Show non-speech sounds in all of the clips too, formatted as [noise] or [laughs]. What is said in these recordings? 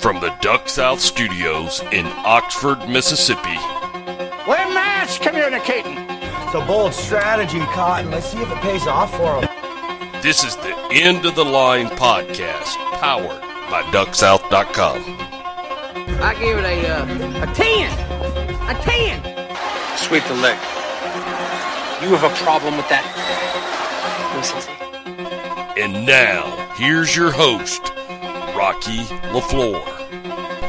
From the Duck South Studios in Oxford, Mississippi, We're mass communicating. It's a bold strategy, Cotton. Let's see if it pays off for him. this is the End of the Line podcast, powered by DuckSouth.com. I give it a uh, a ten, a ten. Sweep the leg. You have a problem with that? Listen, see. And now, here's your host, Rocky LaFleur.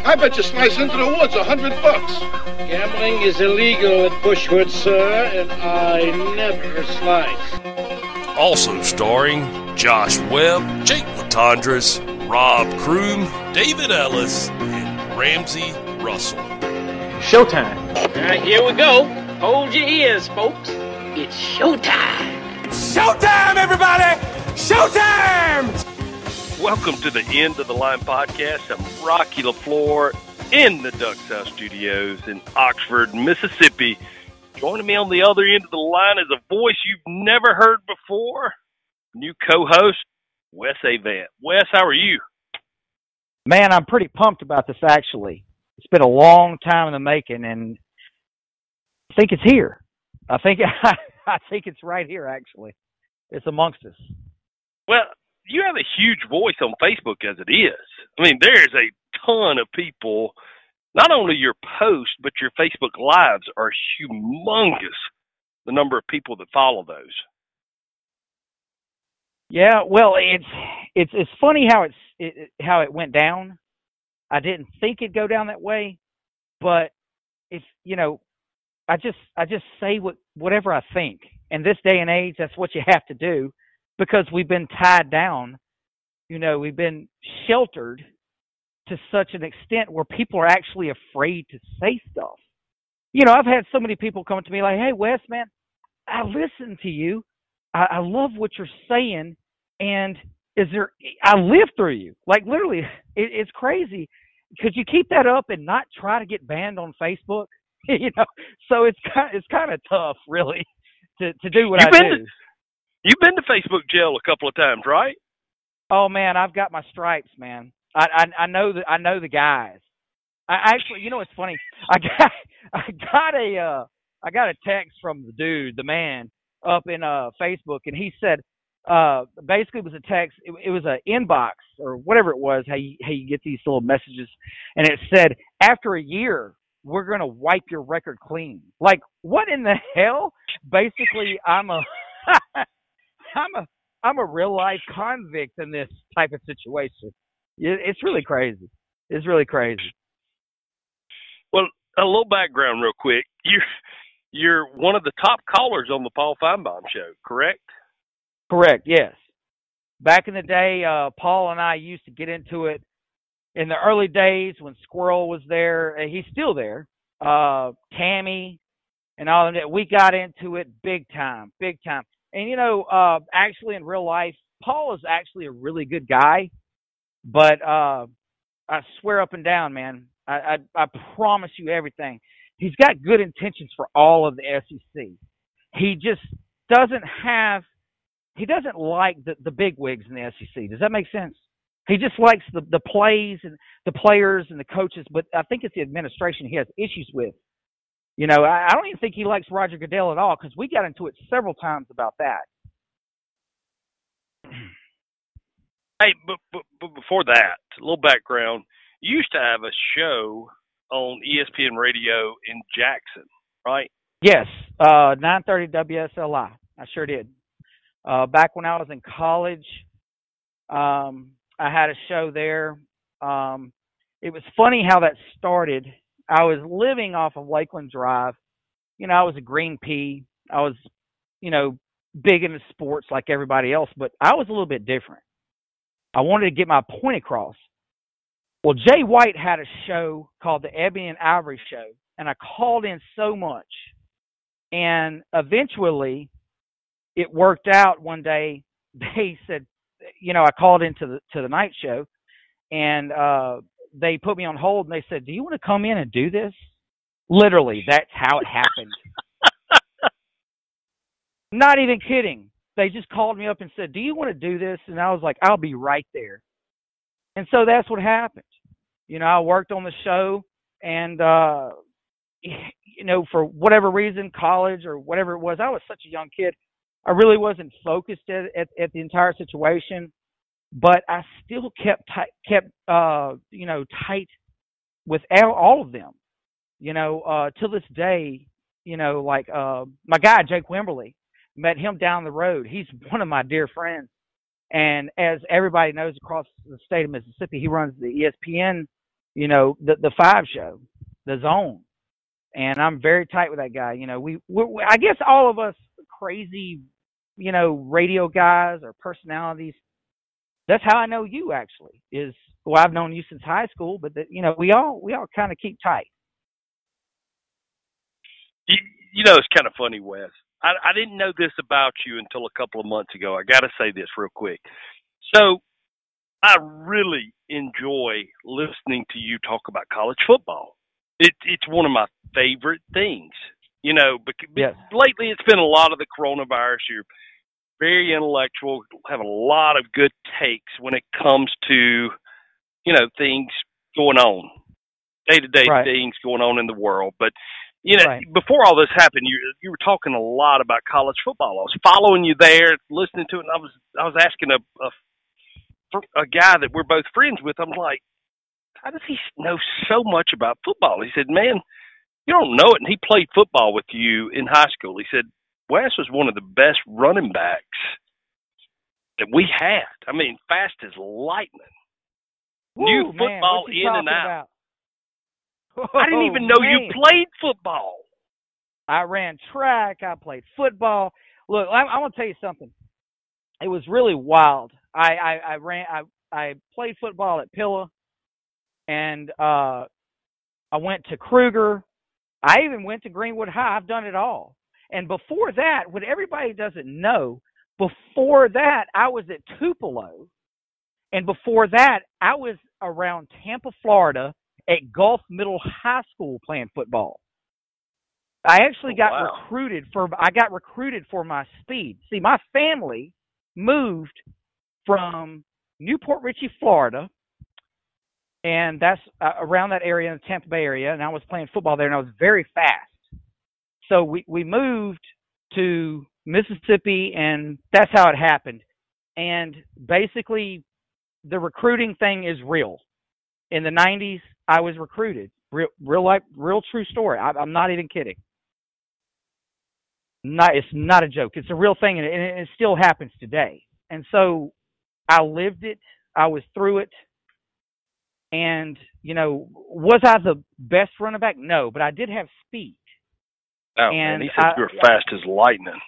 I bet you slice into the woods a hundred bucks. Gambling is illegal at Bushwood, sir, and I never slice. Also starring Josh Webb, Jake Latondras, Rob Kroom, David Ellis, and Ramsey Russell. Showtime. All right, here we go. Hold your ears, folks. It's showtime. Showtime, everybody! Showtime! Welcome to the End of the Line podcast. I'm Rocky LaFleur in the Duck South Studios in Oxford, Mississippi. Joining me on the other end of the line is a voice you've never heard before. New co-host, Wes Avent. Wes, how are you? Man, I'm pretty pumped about this actually. It's been a long time in the making and I think it's here. I think [laughs] I think it's right here actually. It's amongst us. Well, you have a huge voice on Facebook as it is. I mean, there's a ton of people. Not only your posts, but your Facebook lives are humongous. The number of people that follow those. Yeah, well, it's it's it's funny how it's it, how it went down. I didn't think it'd go down that way, but if you know, I just I just say what whatever I think. In this day and age, that's what you have to do because we've been tied down. You know, we've been sheltered to such an extent where people are actually afraid to say stuff. You know, I've had so many people come to me like, "Hey, Wes, man, I listen to you. I, I love what you're saying, and is there? I live through you. Like literally, it, it's crazy. Could you keep that up and not try to get banned on Facebook? [laughs] you know, so it's kind it's kind of tough, really, to to do what You've I do. to- You've been to Facebook jail a couple of times, right? Oh man, I've got my stripes, man. I I, I know the I know the guys. I actually, you know, what's funny. I got [laughs] I got a uh I got a text from the dude, the man, up in uh Facebook, and he said, uh, basically it was a text. It, it was an inbox or whatever it was. How you how you get these little messages, and it said, after a year, we're gonna wipe your record clean. Like, what in the hell? Basically, I'm a [laughs] I'm a I'm a real life convict in this type of situation. It, it's really crazy. It's really crazy. Well, a little background, real quick. You're you're one of the top callers on the Paul Finebaum show, correct? Correct. Yes. Back in the day, uh, Paul and I used to get into it in the early days when Squirrel was there. He's still there. Uh, Tammy and all of that. We got into it big time, big time. And you know, uh, actually in real life, Paul is actually a really good guy. But uh, I swear up and down, man, I, I I promise you everything. He's got good intentions for all of the SEC. He just doesn't have he doesn't like the, the big wigs in the SEC. Does that make sense? He just likes the, the plays and the players and the coaches, but I think it's the administration he has issues with. You know, I, I don't even think he likes Roger Goodell at all because we got into it several times about that. [clears throat] Hey, but, but, but before that, a little background. You used to have a show on ESPN Radio in Jackson, right? Yes, uh, 9:30 WSLI. I sure did. Uh, back when I was in college, um, I had a show there. Um, it was funny how that started. I was living off of Lakeland Drive. You know, I was a green pea. I was, you know, big into sports like everybody else, but I was a little bit different. I wanted to get my point across. Well, Jay White had a show called the Ebony and Ivory Show, and I called in so much. And eventually, it worked out one day. [laughs] They said, you know, I called into the to the night show, and uh, they put me on hold, and they said, "Do you want to come in and do this?" Literally, that's how it happened. [laughs] Not even kidding. They just called me up and said, "Do you want to do this?" And I was like, "I'll be right there." And so that's what happened. You know, I worked on the show and uh [laughs] you know, for whatever reason, college or whatever it was, I was such a young kid. I really wasn't focused at, at, at the entire situation, but I still kept tight, kept uh, you know tight with all, of them. You know, uh, to this day, you know, like uh, my guy Jake Wimberly, met him down the road. He's [laughs] one of my dear friends, and as everybody knows across the state of Mississippi, he runs the ESPN, you know, the the Five Show, the Zone, and I'm very tight with that guy. You know, we, we I guess all of us crazy, you know, radio guys or personalities. That's how I know you actually is well I've known you since high school, but that you know we all we all kind of keep tight. You, you know, it's kind of funny, Wes. I, I didn't know this about you until a couple of months ago. I got to say this real quick. So, I really enjoy listening to you talk about college football. It, it's one of my favorite things. You know, because Yes. lately it's been a lot of the coronavirus. You're very intellectual, have a lot of good takes when it comes to, you know, things going on, day to day things going on in the world. But you know, Right. before all this happened, you you were talking a lot about college football. I was following you there, listening to it, and I was I was asking a a, a guy that we're both friends with. I'm like, how does he know so much about football? He said, man, you don't know it. And he played football with you in high school. He said, Wes was one of the best running backs that we had. I mean, fast as lightning. Woo, man, football in and out. I didn't even know you [laughs] played football. I ran track. I played football. Look, I'm, I'm gonna tell you something. It was really wild. I I, I ran. I I played football at Pilla, and uh, I went to Kruger. I even went to Greenwood High. I've done it all. And before that, what everybody doesn't know, before that, I was at Tupelo, and before that, I was around Tampa, Florida, at Gulf Middle High School playing football. I actually Oh, got wow. recruited for I got recruited for my speed. See, my family moved from Newport Richey, Florida, and that's uh, around that area in the Tampa Bay area. And I was playing football there, and I was very fast. So we we moved to Mississippi, and that's how it happened. And basically, the recruiting thing is real. In the '90s, I was recruited. Real, real life, real true story. I, I'm not even kidding. Not, it's not a joke. It's a real thing, and it, and it still happens today. And so, I lived it. I was through it. And you know, was I the best running back? No, but I did have speed. Oh, man, And he said you were fast as lightning.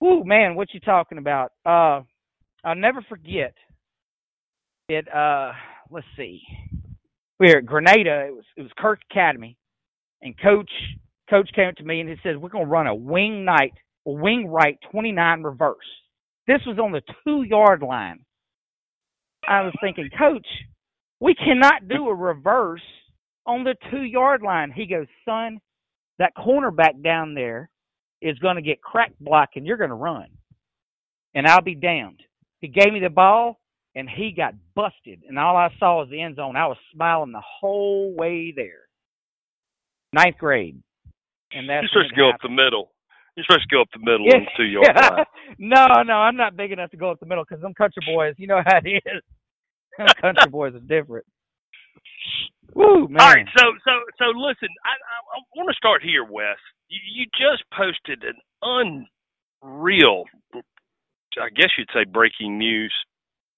Woo, man, what you talking about? Uh, I'll never forget it. Uh, let's see. We were at Grenada. It was it was Kirk Academy, and coach coach came up to me and he says "We're gonna run a wing night, a wing right, twenty nine reverse." This was on the two yard line. I was thinking, Coach, we cannot do a reverse on the two yard line. He goes, Son, that cornerback down there is going to get crack block and you're going to run. And I'll be damned. He gave me the ball and he got busted. And all I saw was the end zone. I was smiling the whole way there. Ninth grade. And that's You're supposed to go up the middle. You're supposed to go up the middle Yeah. the two yard line. [laughs] no, no, I'm not big enough to go up the middle because them country boys, you know how it is. [laughs] Country boys are different. Woo, man. All right, so so so listen, I I, I want to start here, Wes. You, you just posted an unreal, I guess you'd say, breaking news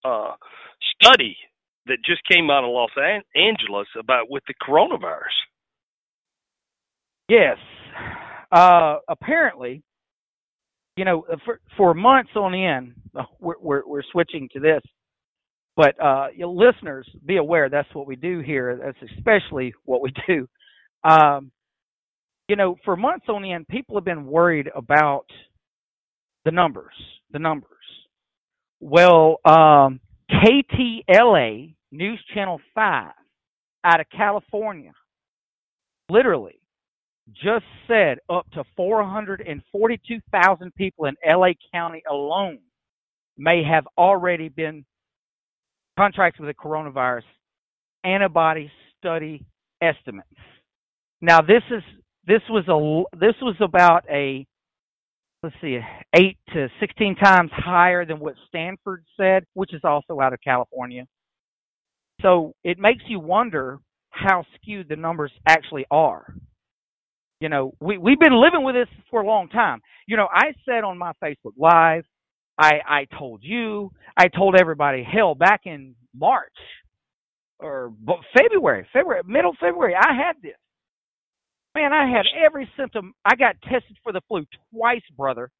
uh, study that just came out of Los An- Angeles about with the coronavirus. Yes. Uh, apparently, you know, for for months on end, uh, [laughs] we're we're, we're switching to this. But uh, listeners, be aware that's what we do here. That's especially what we do. Um, you know, for months on end, people have been worried about the numbers. The numbers. Well, um, KTLA News Channel Five out of California, literally just said up to 442,000 people in LA County alone may have already been contracts with the coronavirus antibody study estimates. Now this is this was a this was about a let's see eight to sixteen times higher than what Stanford said, which is also out of California. So it makes you wonder how skewed the numbers actually are. You know, we we've been living with this for a long time. You know, I said on my Facebook Live, I I told you, I told everybody, hell, back in March or February, February, middle February, I had this. Man, I had every symptom. I got tested for the flu twice, brother,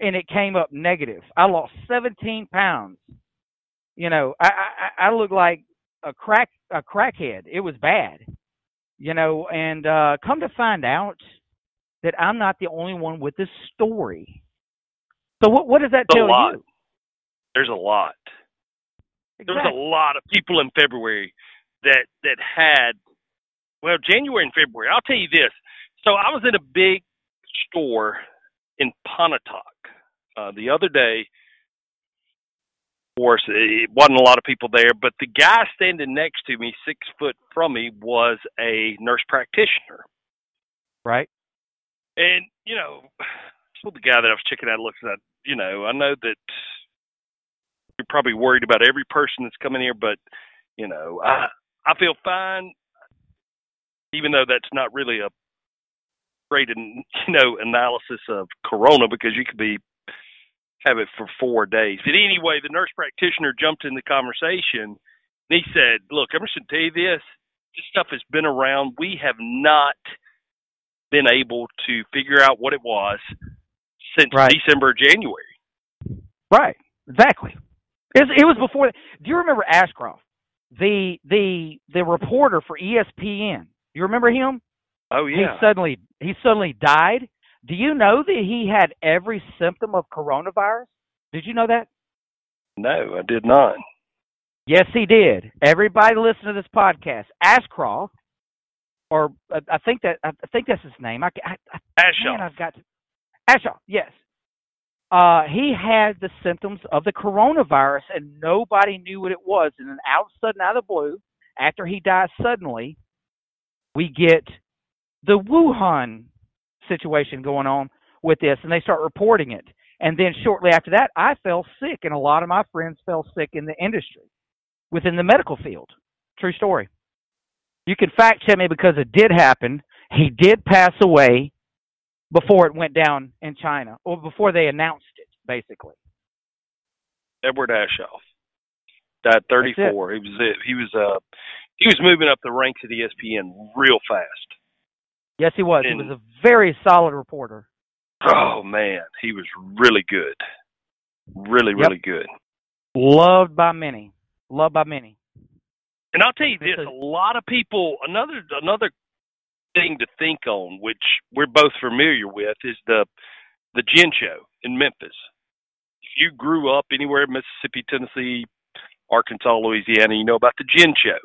and it came up negative. I lost 17 pounds. You know, I I, I look like a crack a crackhead. It was bad. You know, and uh come to find out that I'm not the only one with this story. So what what does that tell you? There's a lot. There was a lot of people in February that that had well January and February. I'll tell you this. So I was in a big store in Pontotoc uh, the other day. Of course, it wasn't a lot of people there, but the guy standing next to me, six foot from me, was a nurse practitioner. Right? And you know, so the guy that I was checking out looks at, you know, I know that you're probably worried about every person that's coming here, but you know, I I feel fine, even though that's not really a great, you know, analysis of corona because you could be have it for four days. But anyway, the nurse practitioner jumped in the conversation. And he said, "Look, I'm just to tell you this. This stuff has been around. We have not been able to figure out what it was since Right. December, January. Right. Exactly. It was, it was before. Do you remember Ashcroft, the the the reporter for ESPN? You remember him? Oh yeah. He suddenly he suddenly died. Do you know that he had every symptom of coronavirus? Did you know that? no, I did not. Yes, he did. Everybody listen to this podcast. Ashcroft, or uh, I think that I think that's his name. I, I, I Ashoff. Man, I've got to. Ashoff, yes. Uh, he had the symptoms of the coronavirus, and nobody knew what it was. And then, out of sudden, out of the blue, after he dies suddenly, we get the Wuhan situation going on with this, and they start reporting it. And then, shortly after that, I fell sick, and a lot of my friends fell sick in the industry, within the medical field. True story. You can fact check me because it did happen. He did pass away before it went down in China, or before they announced it, basically. Edward Ashoff died 34. He was he was uh he was moving up the ranks at ESPN real fast. Yes, he was. And- he was a very solid reporter. Oh man, he was really good, really Yep. really good. Loved by many. Loved by many. And I'll tell you this: a lot of people. Another another thing to think on, which we're both familiar with, is the the gin show in Memphis. If you grew up anywhere in Mississippi, Tennessee, Arkansas, Louisiana, you know about the gin show.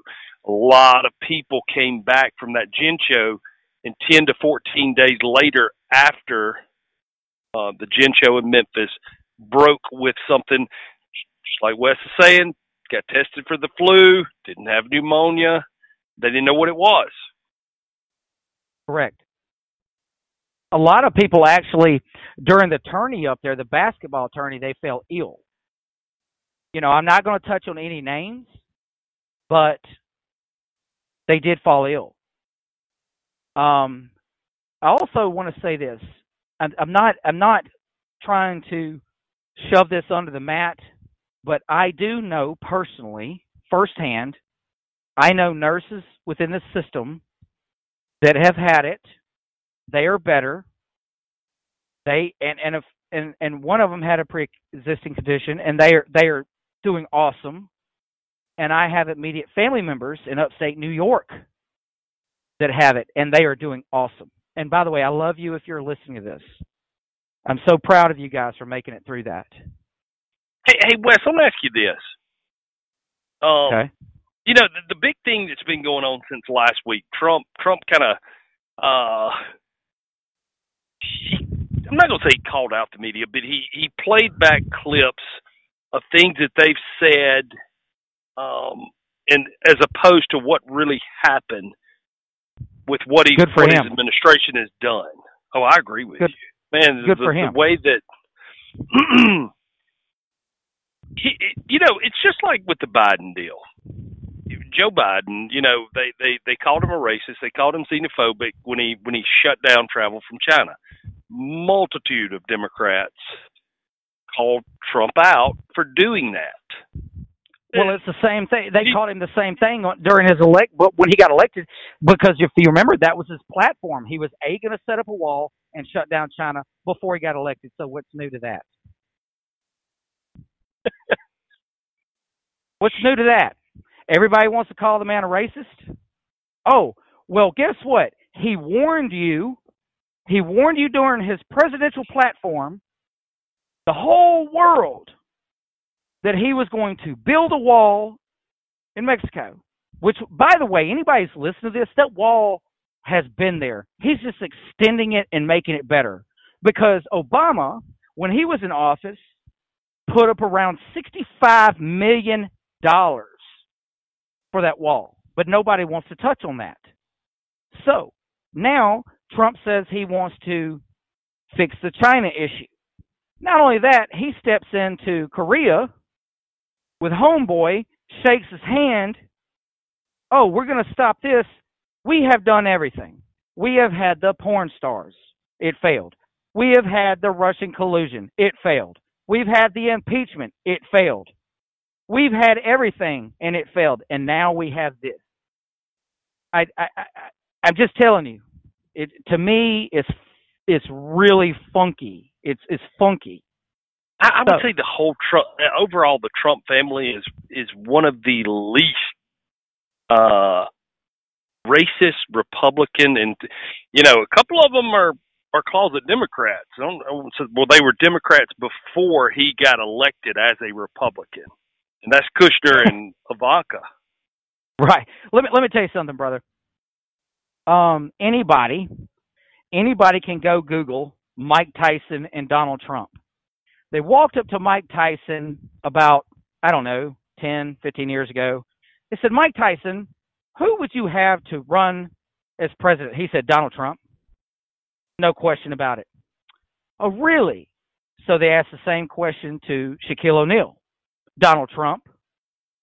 A lot of people came back from that gin show, and ten to fourteen days later, after uh, the gin show in Memphis, broke with something just like Wes is saying, got tested for the flu, didn't have pneumonia. They didn't know what it was. Correct. A lot of people actually, during the tourney up there, the basketball tourney, they fell ill. You know, I'm not going to touch on any names, but they did fall ill. Um, I also want to say this. I'm, I'm not. I'm not trying to shove this under the mat, but I do know personally, firsthand, I know nurses within the system that have had it. They are better. They and and if and and one of them had a pre-existing condition, and they are they are doing awesome. And I have immediate family members in upstate New York that have it, and they are doing awesome. And by the way, I love you if you're listening to this. I'm so proud of you guys for making it through that. Hey, hey, Wes, I'm gonna ask you this. Um, Okay. You know, the, the big thing that's been going on since last week, Trump, Trump kind of, uh, he, I'm not gonna say he called out the media, but he he played back clips of things that they've said um, and as opposed to what really happened with what he what him. his administration has done. Oh, I agree with Good- you, man. good the, for him. The way that [clears throat] he, you know, it's just like with the Biden deal. Joe Biden, you know, they they they called him a racist. They called him xenophobic when he when he shut down travel from China. Multitude of Democrats called Trump out for doing that. Well, it's the same thing. They called him the same thing during his elect, but when he got elected, because if you remember, that was his platform. He was a going to set up a wall and shut down China before he got elected. So what's new to that? [laughs] what's new to that? Everybody wants to call the man a racist. Oh, well, guess what? He warned you. He warned you during his presidential platform, the whole world that he was going to build a wall in Mexico. Which, by the way, anybody's listening to this, that wall has been there. He's just extending it and making it better. Because Obama, when he was in office, put up around $65 million for that wall. But nobody wants to touch on that. So now Trump says he wants to fix the China issue. Not only that, he steps into Korea with Homeboy, shakes his hand. Oh, we're going to stop this. We have done everything. We have had the porn stars. It failed. We have had the Russian collusion. It failed. We've had the impeachment. It failed. We've had everything and it failed. And now we have this. I, I, I I'm just telling you. It to me it's it's really funky. It's it's funky. I, I would So- say the whole Trump overall the Trump family is is one of the least uh racist Republican and you know a couple of them are are closet Democrats. I don't, I well, they were Democrats before he got elected as a Republican, and that's Kushner and [laughs] Ivanka. Right. Let me let me tell you something, brother. Um, anybody, anybody can go Google Mike Tyson and Donald Trump. They walked up to Mike Tyson about I don't know 10, 15 years ago. They said, Mike Tyson, who would you have to run as president? He said, Donald Trump. No question about it. Oh, really? So they asked the same question to Shaquille O'Neal. Donald Trump.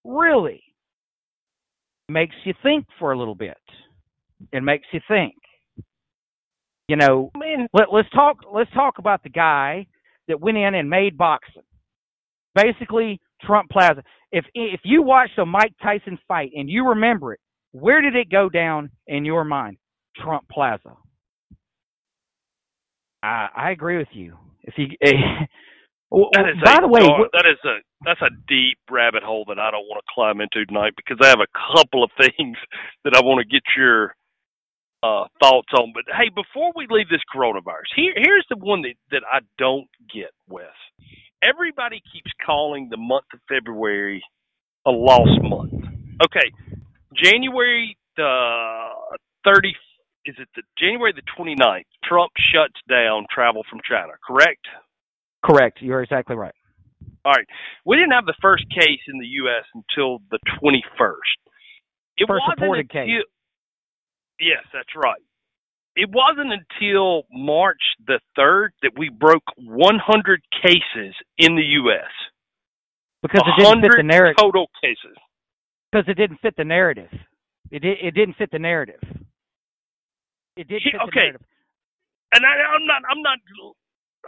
Really? makes you think for a little bit. It makes you think. You know, Man, let, let's talk. Let's talk about the guy that went in and made boxing. Basically, Trump Plaza. If if you watched a Mike Tyson fight and you remember it, where did it go down in your mind? Trump Plaza. I I agree with you. If you, [laughs] that is by a the way, dark- that is a that's a deep rabbit hole that I don't want to climb into tonight because I have a couple of [laughs] things that I want to get your uh, thoughts on. But hey, before we leave this coronavirus, here here's the one that that I don't get, Wes. Everybody keeps calling the month of February a lost month. Okay, January the thirty is it the January the 29th, Trump shuts down travel from China, correct? Correct. You're exactly right. All right. We didn't have the first case in the U.S. until the 21st. It First reported case. Yes, that's right. It wasn't until March the 3rd that we broke 100 cases in the U.S. Because it didn't fit the narrative. total cases. because it didn't fit the narrative. It did, it didn't fit the narrative. It did He- fit the okay. narrative. And I, I'm not, I'm not,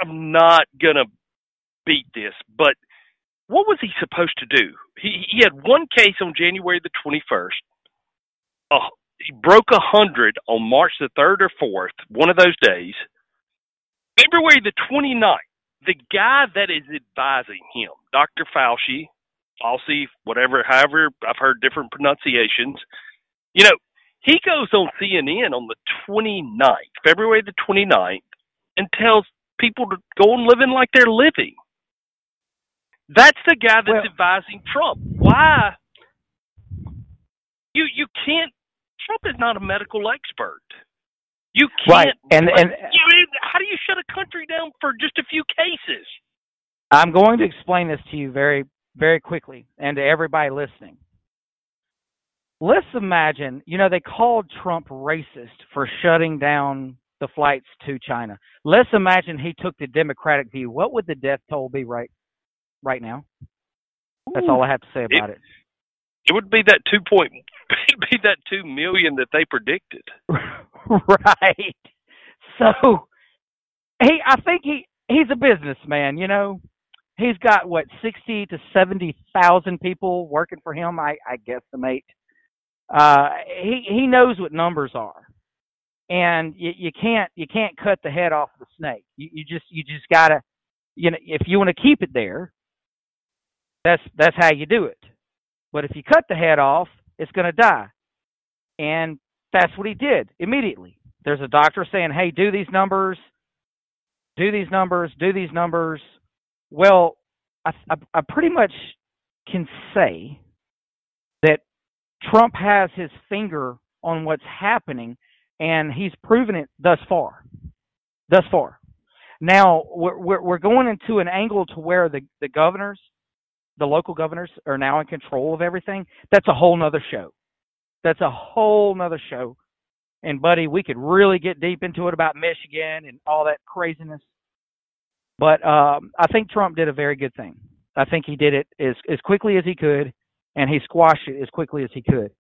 I'm not gonna beat this, but what was he supposed to do? He he had one case on January the 21st. Uh, he broke a hundred on March the third or fourth, one of those days. February the 29th, the guy that is advising him, Dr. Fauci, Fauci, whatever, however, I've heard different pronunciations. You know, he goes on CNN on the 29th, February the 29th, and tells people to go on living like they're living. That's the guy that's Well- advising Trump. Why? You you can't. Trump is not a medical expert. You can't. Right. and- and- you, how do you shut a country down for just a few cases? I'm going to explain this to you very, very quickly and to everybody listening. let's imagine, you know, they called Trump racist for shutting down the flights to China. Let's imagine he took the Democratic view. What would the death toll be right right now? That's all I have to say about it. It would be that two point. [laughs] It'd be that two million that they predicted. [laughs] right. So he, I think he he's a businessman. You know, he's got what sixty to seventy thousand people working for him. I I guesstimate. Uh, he he knows what numbers are, and you, you can't you can't cut the head off the snake. You, you just you just gotta you know if you want to keep it there, that's that's how you do it. But if you cut the head off, it's going to die, and that's what he did immediately. There's a doctor saying, "Hey, do these numbers, do these numbers, do these numbers." Well, I, I, I pretty much can say that Trump has his finger on what's happening, and he's proven it thus far. Thus far. Now we're we're, we're going into an angle to where the the governors, the local governors, are now in control of everything. That's a whole nother show. That's a whole nother show. And buddy, we could really get deep into it about Michigan and all that craziness. But um, I think Trump did a very good thing. I think he did it as as quickly as he could and he squashed it as quickly as he could.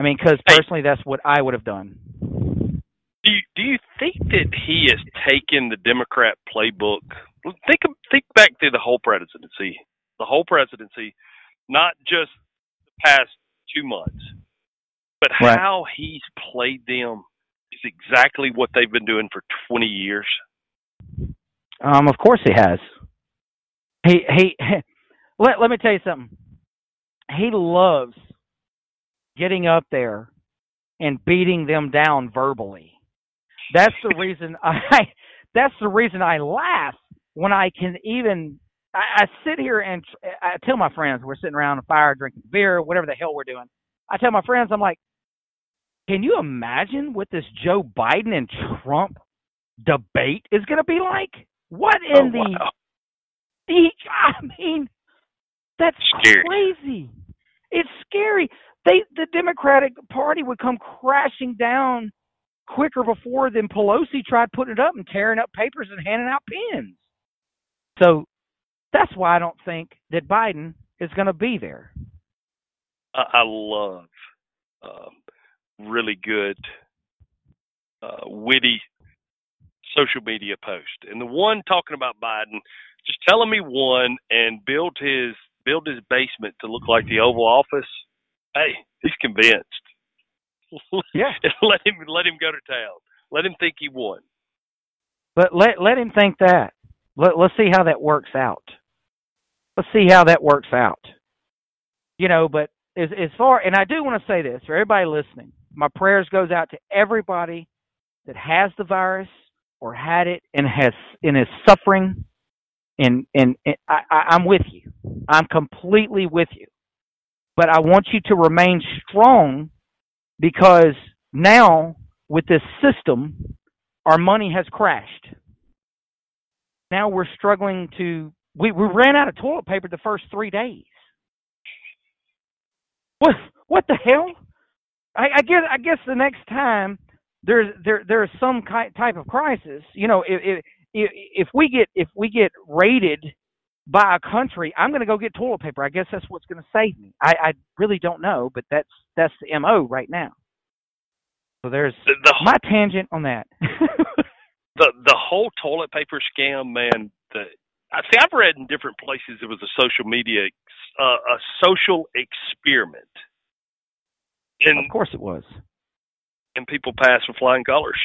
I mean, because personally, that's what I would have done. Do you, do you think that he has taken the Democrat playbook? Think think back to the whole presidency, the whole presidency, not just the past two months, but right. how he's played them is exactly what they've been doing for twenty years. Um, of course he has. He he. [laughs] Let let me tell you something he loves getting up there and beating them down verbally. That's the [laughs] reason I that's the reason I laugh when I can even I, I sit here and I tell my friends we're sitting around a fire drinking beer, whatever the hell we're doing. I tell my friends I'm like, can you imagine what this Joe Biden and Trump debate is going to be like? What oh, in oh, the? Wow. [laughs] I mean, that's Scary. crazy. It's scary. They the Democratic Party would come crashing down quicker before than Pelosi tried putting it up and tearing up papers and handing out pens. So that's why I don't think that Biden is going to be there. I, love um, really good, uh, witty social media post, and the one talking about Biden, just telling me one and build his build his basement to look like the Oval Office, hey, he's convinced. [laughs] Yeah. let him let him go to town. Let him think he won. But let let him think that. Let let's see how that works out. Let's see how that works out. You know, but as as far and I do want to say this for everybody listening, my prayers goes out to everybody that has the virus or had it and has and is suffering and and, and I, I'm with you. I'm completely with you. But I want you to remain strong because now with this system, our money has crashed. Now we're struggling to. We we ran out of toilet paper the first three days. What what the hell? I, I guess I guess the next time there's there there's some type of crisis. You know, if, if if we get if we get raided by a country, I'm going to go get toilet paper. I guess that's what's going to save me. I, I really don't know, but that's that's the mo right now. So there's The, the my tangent on that. [laughs] the the whole toilet paper scam, man. The I see. I've read in different places it was a social media, uh, a social experiment, and of course it was. and people pass with flying colors.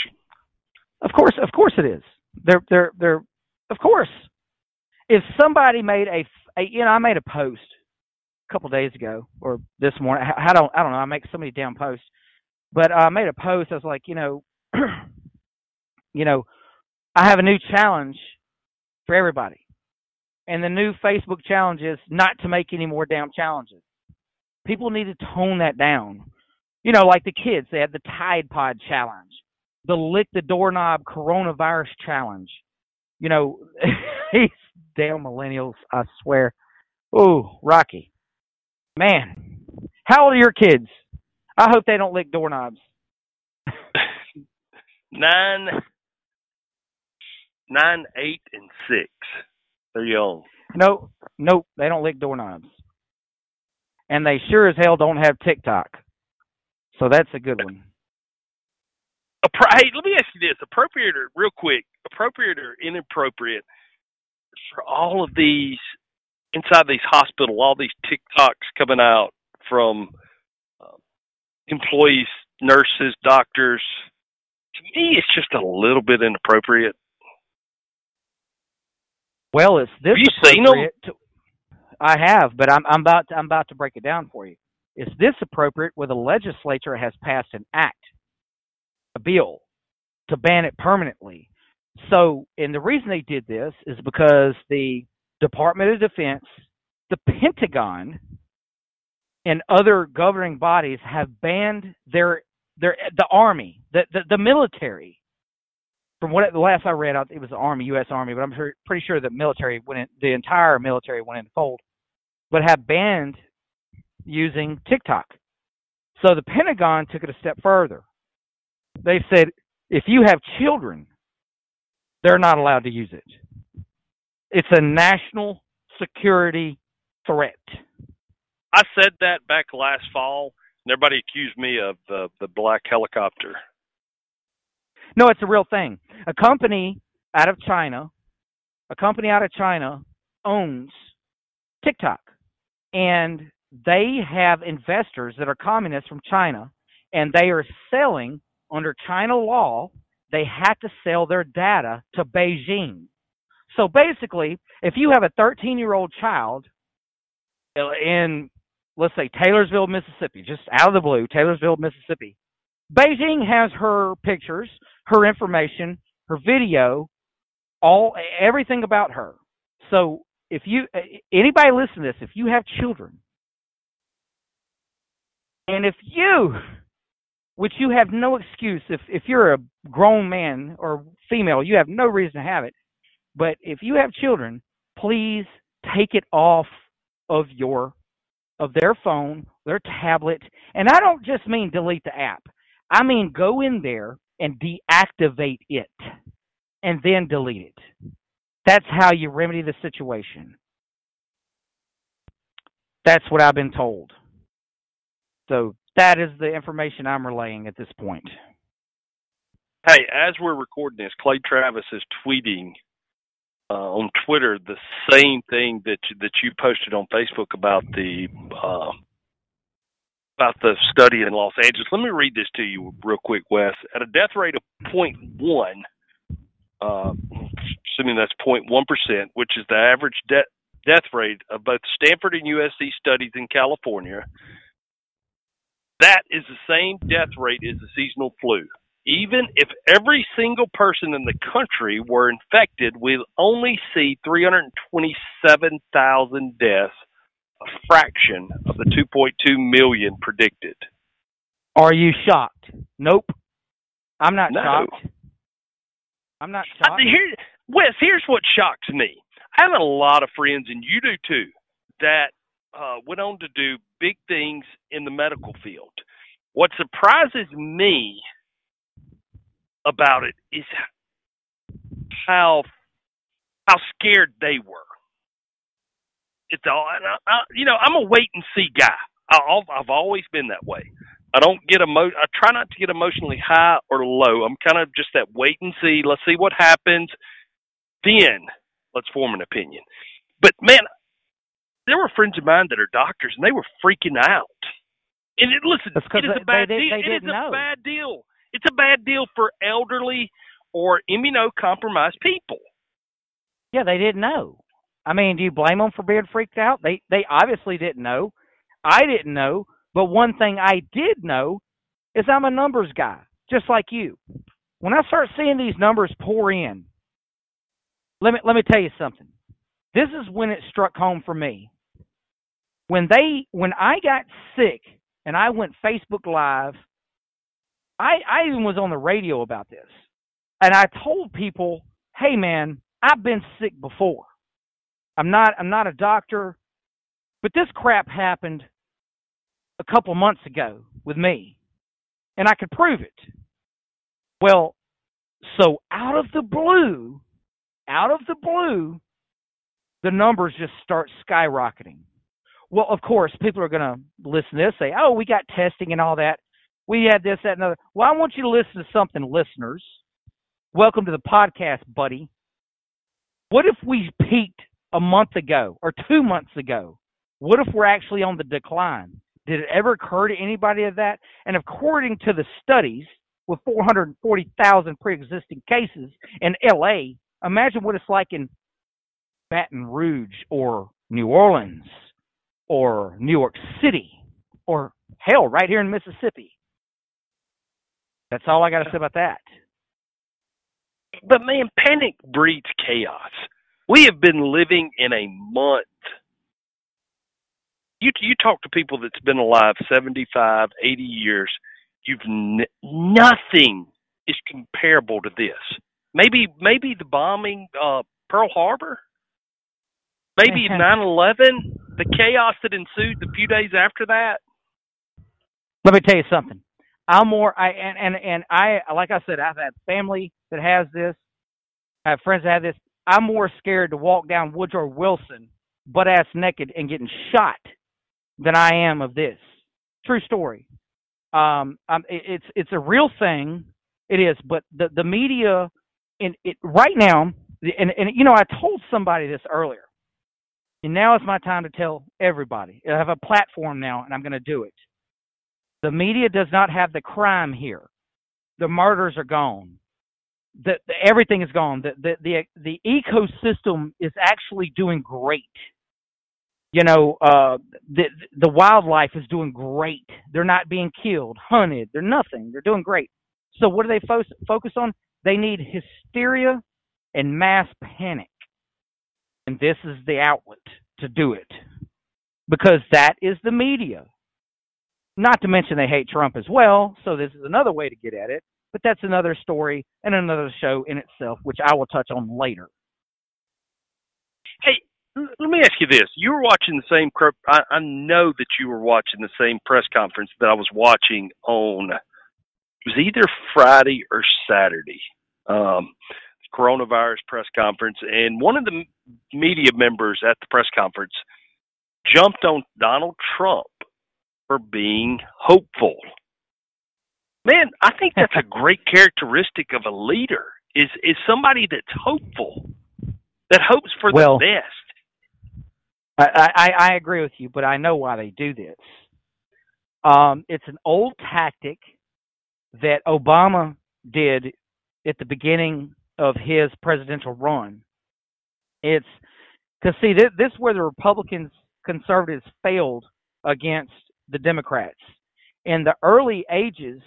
Of course, of course it is. They're they're they're of course. If somebody made a, a you know I made a post a couple days ago or this morning. I, I don't I don't know. I make so many damn posts, but I made a post. I was like, you know, [clears throat] you know, I have a new challenge for everybody, and the new Facebook challenge is not to make any more damn challenges. People need to tone that down. You know, like the kids, they had the Tide Pod challenge the lick the doorknob coronavirus challenge. You know, [laughs] damn millennials, I swear. Ooh, Rocky. Man, how old are your kids? I hope they don't lick doorknobs. [laughs] nine, nine, eight, and six. They're young. No, nope, they don't lick doorknobs. And they sure as hell don't have TikTok. So that's a good one. Hey, let me ask you this: appropriate or real quick, appropriate or inappropriate for all of these inside these hospitals, all these TikToks coming out from uh, employees, nurses, doctors. To me, it's just a little bit inappropriate. Well, it's this Have you seen 'em? appropriate. To, I have, but I'm I'm about to, I'm about to break it down for you. Is this appropriate where the legislature has passed an act, a bill, to ban it permanently? So, and the reason they did this is because the Department of Defense, the Pentagon, and other governing bodies have banned their their the army, the the, the military. From what the last I read, it was the Army, U.S. Army, but I'm pretty sure the military went in, the entire military went in fold, but have banned using TikTok. So the Pentagon took it a step further. They said if you have children, they're not allowed to use it. It's a national security threat. I said that back last fall, and everybody accused me of the the black helicopter. No, it's a real thing. A company out of China, a company out of China owns TikTok. And they have investors that are communists from China and they are selling under China law, they had to sell their data to Beijing. So basically, if you have a 13 year old child in, let's say, Taylorsville, Mississippi, just out of the blue, Taylorsville, Mississippi, Beijing has her pictures, her information, her video, all everything about her. So if you anybody listen to this, if you have children, and if you, which you have no excuse, if if you're a grown man or female, you have no reason to have it. But if you have children, please take it off of your of their phone, their tablet, and I don't just mean delete the app. I mean go in there and deactivate it and then delete it. That's how you remedy the situation. That's what I've been told. So that is the information I'm relaying at this point. Hey, as we're recording this, Clay Travis is tweeting uh, on Twitter the same thing that you, that you posted on Facebook about the uh, about the study in Los Angeles. Let me read this to you real quick, Wes. At a death rate of 0.1, uh, assuming that's 0.1 percent, which is the average de- death rate of both Stanford and USC studies in California, that is the same death rate as the seasonal flu. Even if every single person in the country were infected, we'd only see 327,000 deaths, a fraction of the 2.2 million predicted. Are you shocked? Nope. I'm not No. shocked. I'm not I, shocked. here, Wes, here's what shocks me. I have a lot of friends, and you do too, that uh, went on to do big things in the medical field. What surprises me about it is how how scared they were. It's all, I, I, you know, I'm a wait and see guy. I, I've always been that way. I don't get emo. I try not to get emotionally high or low. I'm kind of just that wait and see. Let's see what happens. Then let's form an opinion. But man, there were friends of mine that are doctors, and they were freaking out. And it, listen, it is a bad they- deal. they It is didn't a bad deal. It's a bad deal for elderly or immunocompromised people. Yeah, they didn't know. I mean, do you blame them for being freaked out? They they obviously didn't know. I didn't know, but one thing I did know is I'm a numbers guy, just like you. When I start seeing these numbers pour in, let me let me tell you something. This is when it struck home for me. When they when I got sick and I went Facebook live, I I even was on the radio about this. And I told people, "Hey man, I've been sick before. I'm not I'm not a doctor, but this crap happened a couple months ago with me, and I could prove it. Well, so out of the blue, out of the blue, the numbers just start skyrocketing. Well, of course, people are going to listen to this, say, oh, we got testing and all that. We had this, that, and other. Well, I want you to listen to something, listeners. Welcome to the podcast, buddy. What if we peaked a month ago or two months ago? What if we're actually on the decline? Did it ever occur to anybody of that? And according to the studies, with 440,000 pre-existing cases in LA, imagine what it's like in Baton Rouge or New Orleans or New York City or hell, right here in Mississippi. That's all I got to say about that. But man, panic breeds chaos. We have been living in a month. You you talk to people that's been alive 75, 80 years. You've n- nothing is comparable to this. Maybe maybe the bombing uh Pearl Harbor. Maybe 9/11, the chaos that ensued the few days after that. Let me tell you something. I'm more I and and and I like I said I've had family that has this. I have friends that have this. I'm more scared to walk down Woodrow Wilson butt ass naked and getting shot than I am of this. True story. Um, it, it's it's a real thing. It is, but the the media in it right now, and and you know I told somebody this earlier, and now is my time to tell everybody. I have a platform now, and I'm going to do it. The media does not have the crime here. The murders are gone. The, the everything is gone. The, the the the ecosystem is actually doing great. You know, uh, the the wildlife is doing great. They're not being killed, hunted. They're nothing. They're doing great. So what do they fo- focus on? They need hysteria and mass panic, and this is the outlet to do it because that is the media. Not to mention they hate Trump as well, so this is another way to get at it. But that's another story and another show in itself, which I will touch on later. Hey, let me ask you this: You were watching the same. I, I know that you were watching the same press conference that I was watching on. It was either Friday or Saturday. Um, coronavirus press conference, and one of the media members at the press conference jumped on Donald Trump for being hopeful. Man, I think that's a [laughs] great characteristic of a leader is is somebody that's hopeful, that hopes for well, the best. I, I, I agree with you, but I know why they do this. Um, it's an old tactic that Obama did at the beginning of his presidential run. It's because see this, is where the Republicans conservatives failed against the Democrats. In the early ages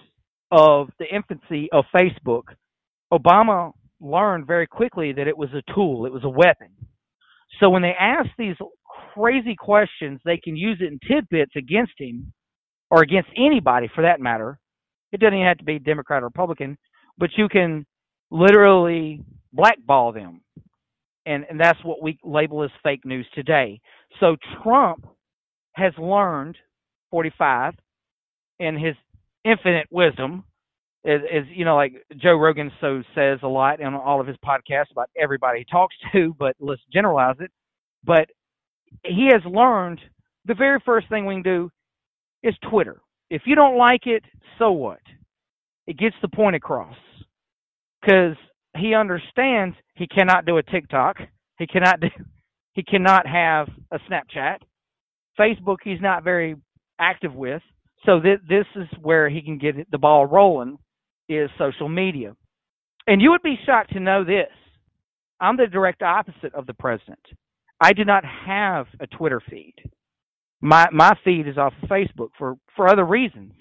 of the infancy of Facebook, Obama learned very quickly that it was a tool, it was a weapon. So when they ask these crazy questions, they can use it in tidbits against him or against anybody for that matter. It doesn't even have to be Democrat or Republican, but you can literally blackball them. And, and that's what we label as fake news today. So Trump has learned 45 in his infinite wisdom is, is you know like Joe Rogan so says a lot in all of his podcasts about everybody he talks to, but let's generalize it. But he has learned the very first thing we can do is Twitter. If you don't like it, so what? It gets the point across because he understands he cannot do a TikTok. He cannot [laughs] do. He cannot have a Snapchat. Facebook, he's not very active with. So th- this is where he can get the ball rolling is social media. And you would be shocked to know this. I'm the direct opposite of the president. I do not have a Twitter feed. My my feed is off of Facebook for for other reasons.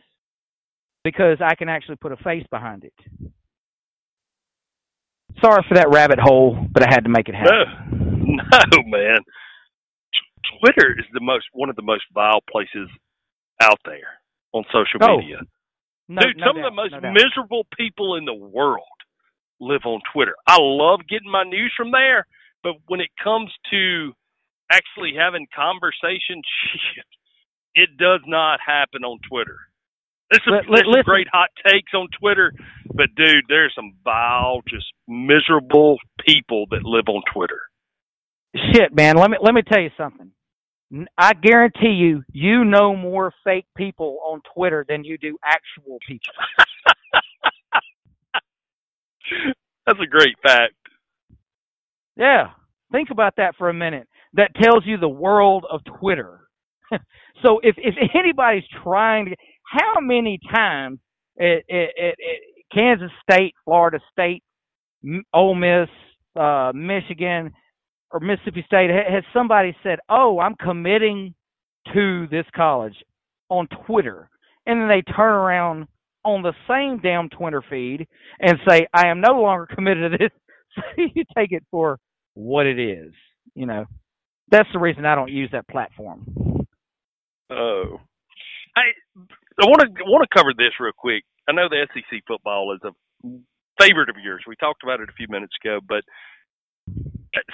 Because I can actually put a face behind it. Sorry for that rabbit hole, but I had to make it happen. No, [laughs] no, man. Twitter is the most one of the most vile places out there on social oh, media. No, Dude, no some doubt, of the most no miserable people in the world live on Twitter. I love getting my news from there, but when it comes to actually having conversation, shit, [laughs] it does not happen on Twitter. There's some, Let- there's let- some great hot takes on Twitter, but dude, there's some vile, just miserable people that live on Twitter. Shit, man. Let me let me tell you something. I guarantee you, you know more fake people on Twitter than you do actual people. [laughs] That's a great fact. Yeah. Think about that for a minute. That tells you the world of Twitter. [laughs] so if if anybody's trying to, how many times at, at, at Kansas State, Florida State, Ole Miss, uh, Michigan, or Mississippi State has somebody said, "Oh, I'm committing to this college" on Twitter, and then they turn around on the same damn Twitter feed and say, "I am no longer [laughs] committed to this." So you take it for what it is. You know, that's the reason I don't use that platform. Oh, I I want to want to cover this real quick. I know the SEC football is a favorite of yours. We talked about it a few minutes ago, but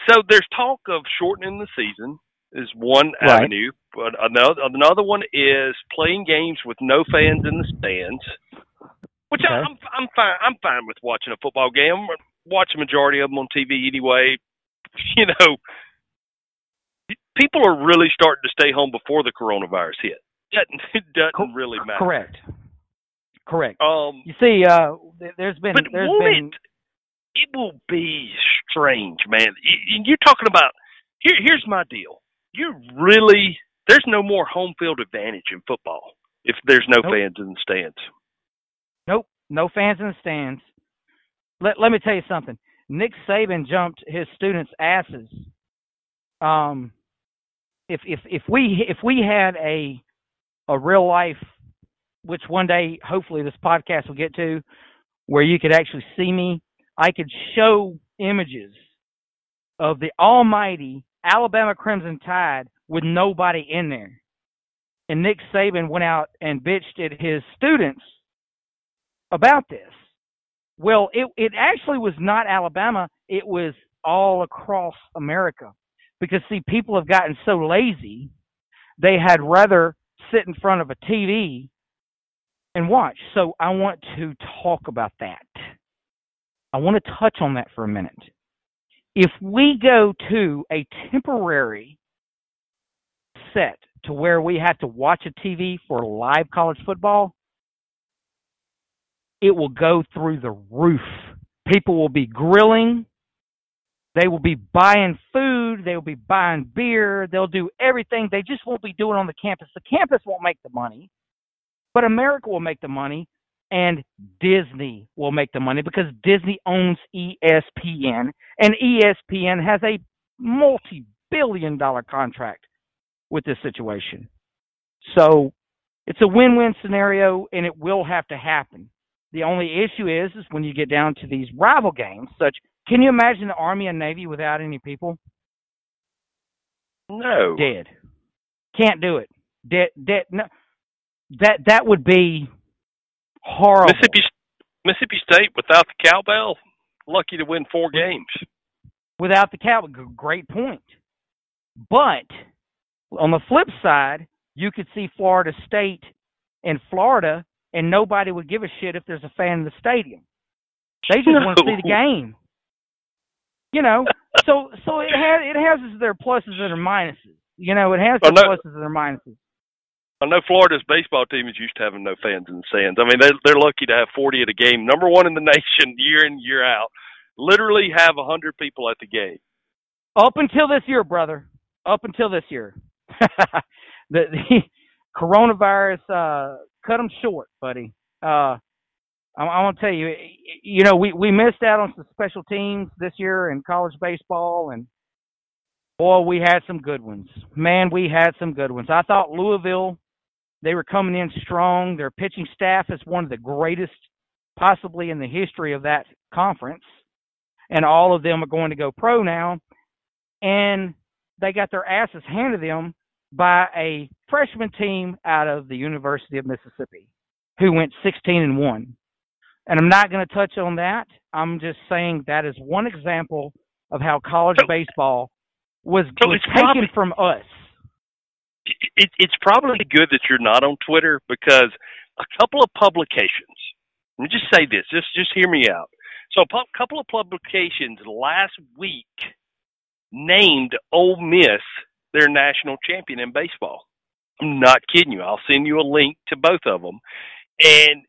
so there's talk of shortening the season is one Right. avenue, but another another one is playing games with no fans in the stands. Which I, Okay. I'm I'm fine I'm fine with watching a football game. Watch the majority of them on TV anyway. [laughs] You know, people are really starting to stay home before the coronavirus hit. Doesn't it [laughs] doesn't really matter. Correct. Correct. Um, You see, uh, there's been but there's been it? It will be strange, man. You're talking about here. Here's my deal. You really there's no more home field advantage in football if there's no Nope. fans in the stands. Nope, no fans in the stands. Let let me tell you something. Nick Saban jumped his students' asses. Um, if if if we if we had a a real life, which one day hopefully this podcast will get to, where you could actually see me, I could show images of the almighty Alabama Crimson Tide with nobody in there. And Nick Saban went out and bitched at his students about this. Well, it it actually was not Alabama, it was all across America. Because see, people have gotten so lazy, they had rather sit in front of a TV and watch. So I want to talk about that. I want to touch on that for a minute. If we go to a temporary set to where we have to watch a TV for live college football, it will go through the roof. People will be grilling. They will be buying food. They will be buying beer. They'll do everything. They just won't be doing on the campus. The campus won't make the money, but America will make the money, and Disney will make the money because Disney owns ESPN, and ESPN has a multi billion dollar contract with this situation. So it's a win win scenario, and it will have to happen. The only issue is, is when you get down to these rival games, such can you imagine the Army and Navy without any people? No, Dead. Can't do it. Dead. Dead. No. That that would be horrible. Mississippi Mississippi State without the cowbell, lucky to win four games. without the Cowboys. G- Great point. But on the flip side, you could see Florida State and Florida, and nobody would give a shit if there's a fan in the stadium. They just want to see the game. You know, so so it has it has their pluses and their minuses. You know, it has Oh, their no. pluses and their minuses. I know Florida's baseball team is used to having no fans in the stands. I mean, they're, they're lucky to have 40 at a game, number one in the [laughs] nation, year in year out. Literally have a 100 people at the game. Up until this year, brother. Up until this year. [laughs] the, the [laughs] coronavirus uh, cut them short, buddy. Uh, I, I want to tell you, you know, we, we missed out on some special teams this year in college baseball, and boy, we had some good ones. Man, we had some good ones. I thought Louisville, they were coming in strong. Their pitching staff is one of the greatest possibly in the history of that conference, and all of them are going to go pro now. And they got their asses handed to them by a freshman team out of the University of Mississippi who went 16 and 1. And I'm not going to touch on that. I'm just saying that is one example of how college baseball was, so was taken probably- from us. It, it's probably good that you're not on Twitter because a couple of publications. Let me just say this. Just just hear me out. So a couple of publications last week named Ole Miss their national champion in baseball. I'm not kidding you. I'll send you a link to both of them. And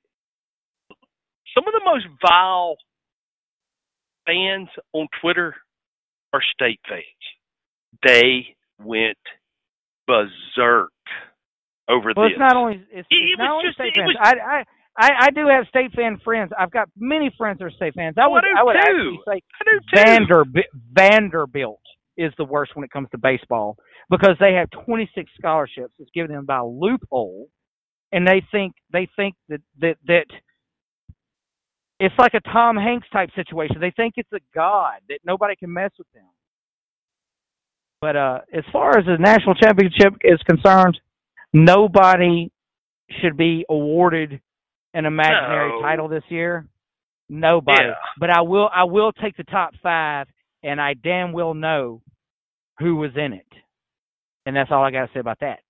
some of the most vile fans on Twitter are state fans. They went berserk over Well, this. it's not only it's, It- it's it not only just- state it fans. was- I, I I I do have state fan friends. I've got many friends that are state fans. I Oh, I would do I would too. actually say I do too. Vanderbilt Vanderbilt is the worst when it comes to baseball because they have 26 scholarships. It's given them by a loophole, and they think they think that that that it's like a Tom Hanks type situation. They think it's a god that nobody can mess with them. But uh, as far as the national championship is concerned, nobody should be awarded an imaginary No. title this year. Nobody. Yeah. But I will I will take the top five and I damn well know who was in it. And that's all I gotta say about that.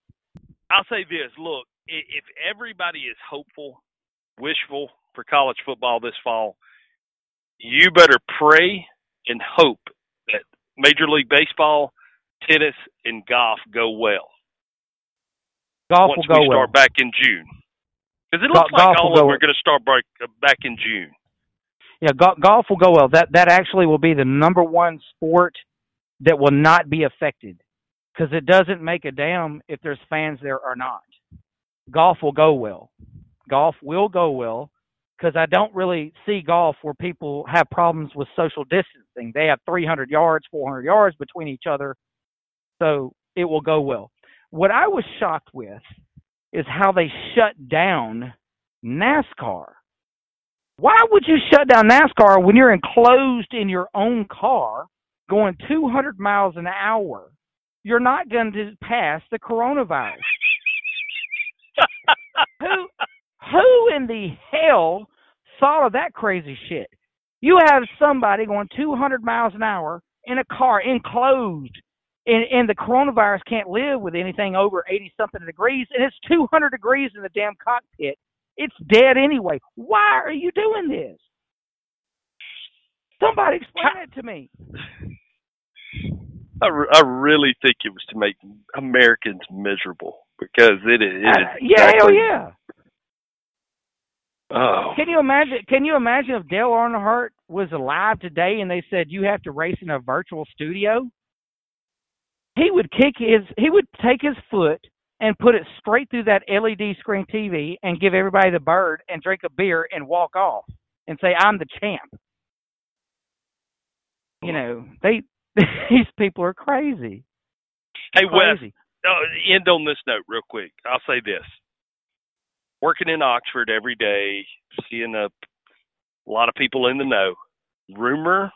I'll say this: Look, if everybody is hopeful, wishful for college football this fall, you better pray and hope that Major League Baseball, tennis, and golf go well Golf once will go we well. start back in June. Because it Go- looks like golf will all of them go- are going to start back, uh, back in June. Yeah, go- golf will go well. That that actually will be the number one sport that will not be affected because it doesn't make a damn if there's fans there or not. Golf will go well. Golf will go well because I don't really see golf where people have problems with social distancing. They have 300 yards, 400 yards between each other, so it will go well. What I was shocked with is how they shut down NASCAR. Why would you shut down NASCAR when you're enclosed in your own car going 200 miles an hour? You're not going to pass the coronavirus. [laughs] who, who in the hell thought of that crazy shit? You have somebody going 200 miles an hour in a car enclosed, and, and the coronavirus can't live with anything over 80 something degrees, and it's 200 degrees in the damn cockpit. It's dead anyway. Why are you doing this? Somebody explain it to me. I, re- I really think it was to make Americans miserable because it is. It is Uh, yeah, hell yeah. Oh, Can you imagine? Can you imagine if Dale Earnhardt was alive today and they said you have to race in a virtual studio? He would kick his. He would take his foot and put it straight through that LED screen TV and give everybody the bird and drink a beer and walk off and say I'm the champ. You know they. [laughs] These people are crazy. hey Wes, Crazy. uh, end on this note real quick. I'll say this: working in Oxford every day, seeing a, a lot of people in the know. Rumor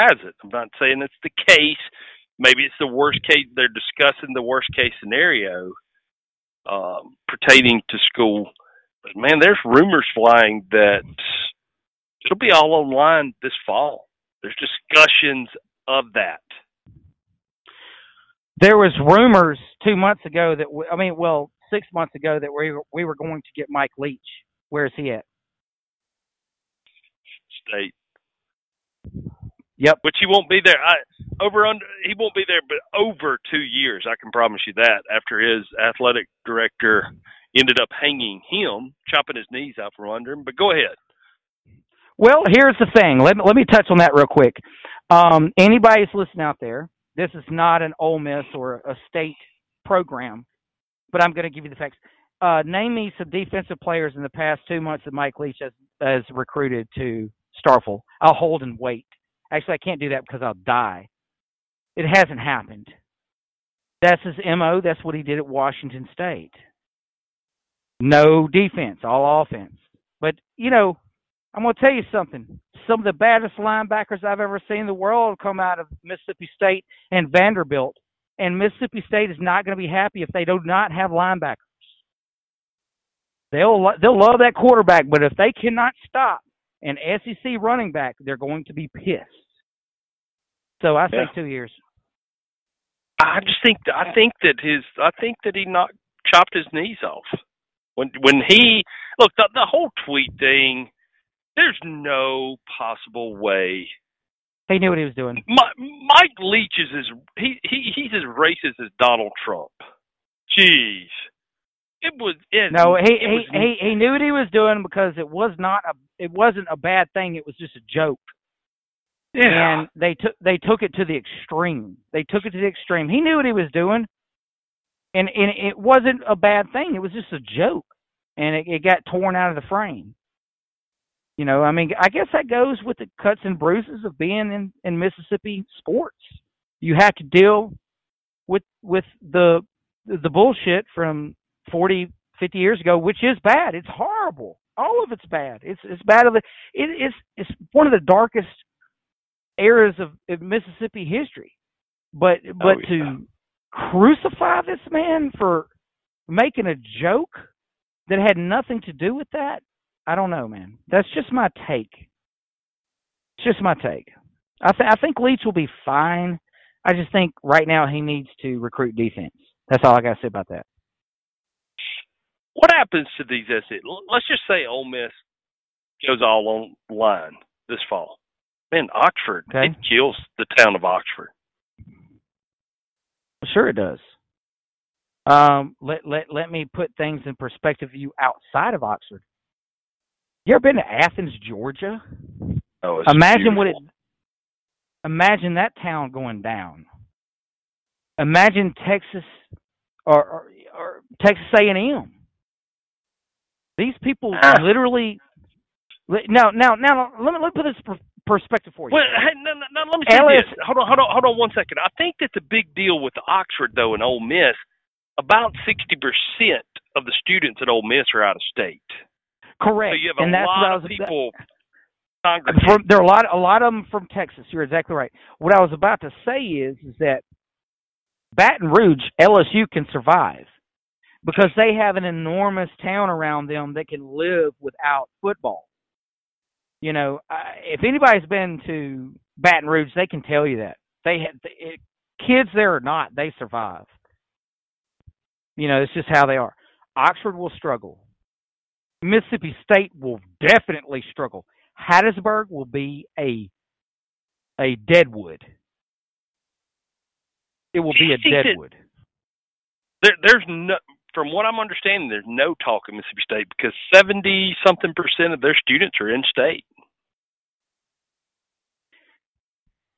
has it. I'm not saying it's the case. Maybe it's the worst case. They're discussing the worst case scenario um, pertaining to school. But man, there's rumors flying that it'll be all online this fall. There's discussions of that. there was rumors two months ago that we, I mean, well, six months ago that we were, we were going to get Mike Leach. Where is he at? State. Yep. Which he won't be there. I over under he won't be there, but over two years. I can promise you that. After his athletic director ended up hanging him, chopping his knees out from under him. But go ahead. Well, here's the thing. Let me, let me touch on that real quick. Um, anybody's listening out there, this is not an Ole Miss or a state program, but I'm going to give you the facts. Uh, name me some defensive players in the past two months that Mike Leach has, has recruited to Starkville. I'll hold and wait. Actually, I can't do that because I'll die. It hasn't happened. That's his MO. That's what he did at Washington State. No defense, all offense. But, you know, I'm going to tell you something. Some of the baddest linebackers I've ever seen in the world come out of Mississippi State and Vanderbilt. And Mississippi State is not going to be happy if they do not have linebackers. They'll they'll love that quarterback, but if they cannot stop an SEC running back, they're going to be pissed. So I say Yeah. two years. I just think I think that his I think that he knocked chopped his knees off when when he look the, the whole tweet thing. There's no possible way. He knew what he was doing. My, Mike Leach is as he, he he's as racist as Donald Trump. Jeez, it was it, No, he it he, was, he he knew what he was doing because it was not a it wasn't a bad thing. It was just a joke. yeah. and they took they took it to the extreme. They took it to the extreme. He knew what he was doing, and and it wasn't a bad thing. It was just a joke, and it, it got torn out of the frame. You know, I mean, I guess that goes with the cuts and bruises of being in in Mississippi sports. You have to deal with with the the bullshit from 40, 50 years ago, which is bad. It's horrible. All of it's bad. It's it's bad. Of the, it, it's it's one of the darkest eras of, of Mississippi history. But oh, but yeah. to crucify this man for making a joke that had nothing to do with that, I don't know, man. That's just my take. It's just my take. I th- I think Leach will be fine. I just think right now he needs to recruit defense. That's all I got to say about that. What happens to these SEC? Let's just say Ole Miss goes all online this fall. Man, Oxford Okay. it kills the town of Oxford. Sure, it does. Um, let let let me put things in perspective for you outside of Oxford. You ever been to Athens, Georgia? Oh, it's Imagine what it. Imagine that town going down. Imagine Texas or or, or Texas A and M. These people Ah. literally. Now, now, now, let me let me put this perspective for you. Well, hey, no, no, no, let me say this. Hold on, hold on, hold on one second. I think that the big deal with Oxford though and Ole Miss, about sixty percent of the students at Ole Miss are out of state. Correct, So you have a and that's lot was of about- people from, there are a lot a lot of them from Texas. You're exactly right. What I was about to say is is that Baton Rouge LSU can survive because they have an enormous town around them that can live without football. You know, I, if anybody's been to Baton Rouge, they can tell you that they had it, kids there or not, they survive. You know, it's just how they are. Oxford will struggle. Mississippi State will definitely struggle. Hattiesburg will be a a deadwood. It will be a deadwood. there, there's no, from what I'm understanding, there's no talk in Mississippi State because seventy something percent of their students are in state.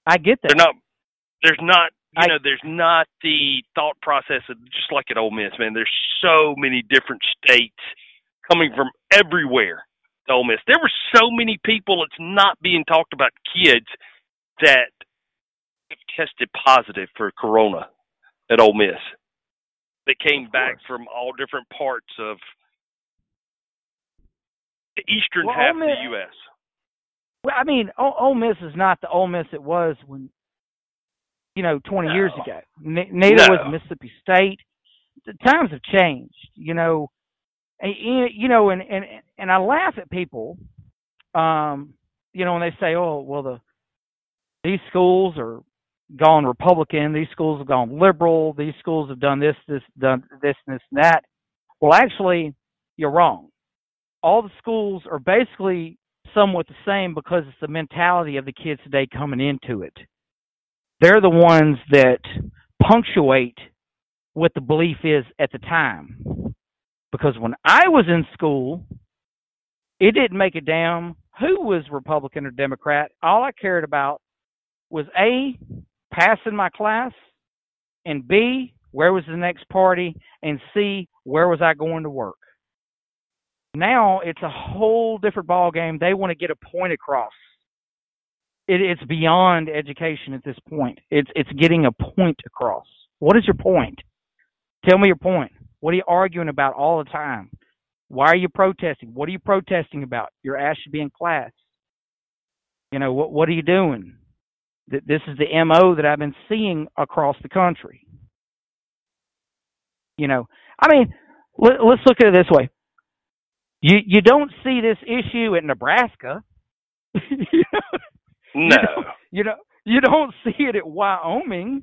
I get that. They're not. There's not. You I- know, there's not the thought process of just like at Ole Miss, man. There's so many different states coming from everywhere to Ole Miss. There were so many people. It's not being talked about. Kids that have tested positive for Corona at Ole Miss. They came back from all different parts of the eastern Well, half Ole of the U.S. Well, I mean, Ole, Ole Miss is not the Ole Miss it was when, you know, 20 years ago. N- neither No. was Mississippi State. The times have changed, you know. And, you know, and and and I laugh at people, um, you know, when they say, "Oh, well, the these schools are gone Republican, these schools have gone liberal, these schools have done this, this, done this, and this, and that." Well, actually, you're wrong. All the schools are basically somewhat the same because it's the mentality of the kids today coming into it. They're the ones that punctuate what the belief is at the time. Because when I was in school, it didn't make a damn who was Republican or Democrat. All I cared about was A, passing my class, and B, where was the next party, and C, where was I going to work. Now it's a whole different ball game. They want to get a point across. It, it's beyond education at this point. It's it's getting a point across. What is your point? Tell me your point. What are you arguing about all the time? Why are you protesting? What are you protesting about? Your ass should be in class. You know what? What are you doing? Th- This is the mo that I've been seeing across the country. You know, I mean, let, let's look at it this way. You you don't see this issue in Nebraska. [laughs] you, know, No. you know you don't see it at Wyoming.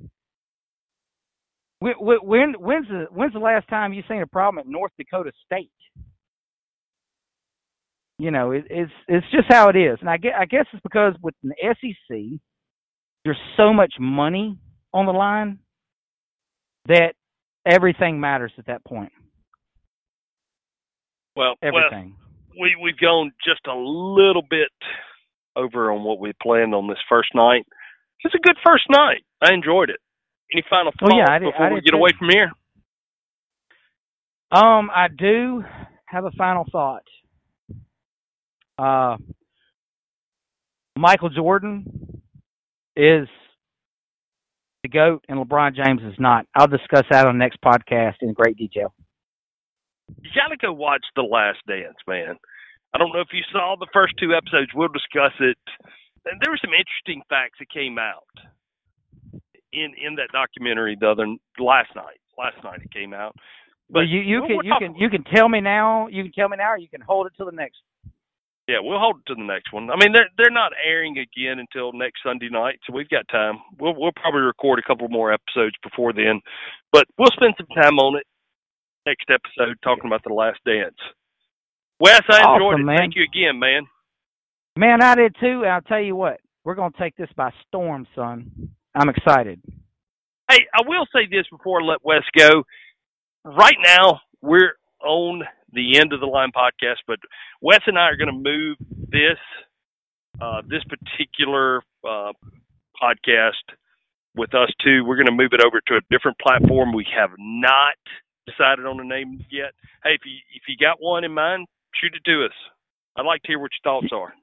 when, when when's the when's the last time you seen a problem at North Dakota State? You know, it, it's it's just how it is, and I get I guess it's because with the SEC, there's so much money on the line that everything matters at that point. Well, everything. Well, we we've gone just a little bit over on what we planned on this first night. It's a good first night. I enjoyed it. Any final thoughts oh, yeah, I did, before I we get too. away from here? Um, I do have a final thought. Uh, Michael Jordan is the GOAT and LeBron James is not. I'll discuss that on the next podcast in great detail. You got to go watch The Last Dance, man. I don't know if you saw the first two episodes. We'll discuss it. And there were some interesting facts that came out in in that documentary the other last night. Last night it came out. well, But you you can you can you can tell me now. You can tell me now, or you can hold it till the next. Yeah, we'll hold it to the next one. I mean, they're they're not airing again until next Sunday night, so we've got time. We'll we'll probably record a couple more episodes before then, but we'll spend some time on it next episode talking about the Last Dance. Wes, I enjoyed Awesome, it. man. Thank you again, man. Man, I did too. And I'll tell you what, we're gonna take this by storm, son. I'm excited. Hey, I will say this before I let Wes go. Right now, we're on the end of the line podcast, but Wes and I are going to move this uh, this particular uh, podcast with us too. We're going to move it over to a different platform. We have not decided on a name yet. Hey, if you if you got one in mind, shoot it to us. I'd like to hear what your thoughts are.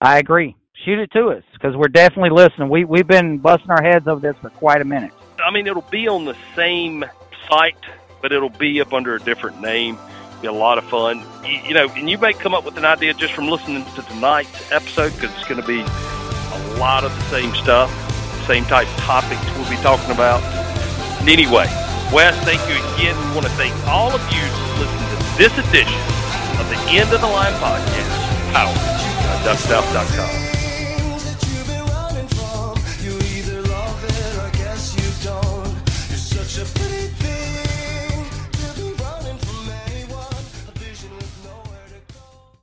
I agree. Shoot it to us because we're definitely listening. We we've been busting our heads over this for quite a minute. I mean, it'll be on the same site, but it'll be up under a different name. Be a lot of fun. You, you know, and you may come up with an idea just from listening to tonight's episode because it's going to be a lot of the same stuff, same type of topics we'll be talking about. And anyway, Wes, thank you again. We want to thank all of you for listening to this edition of the End of the Line podcast, powered by DuckSouth.com.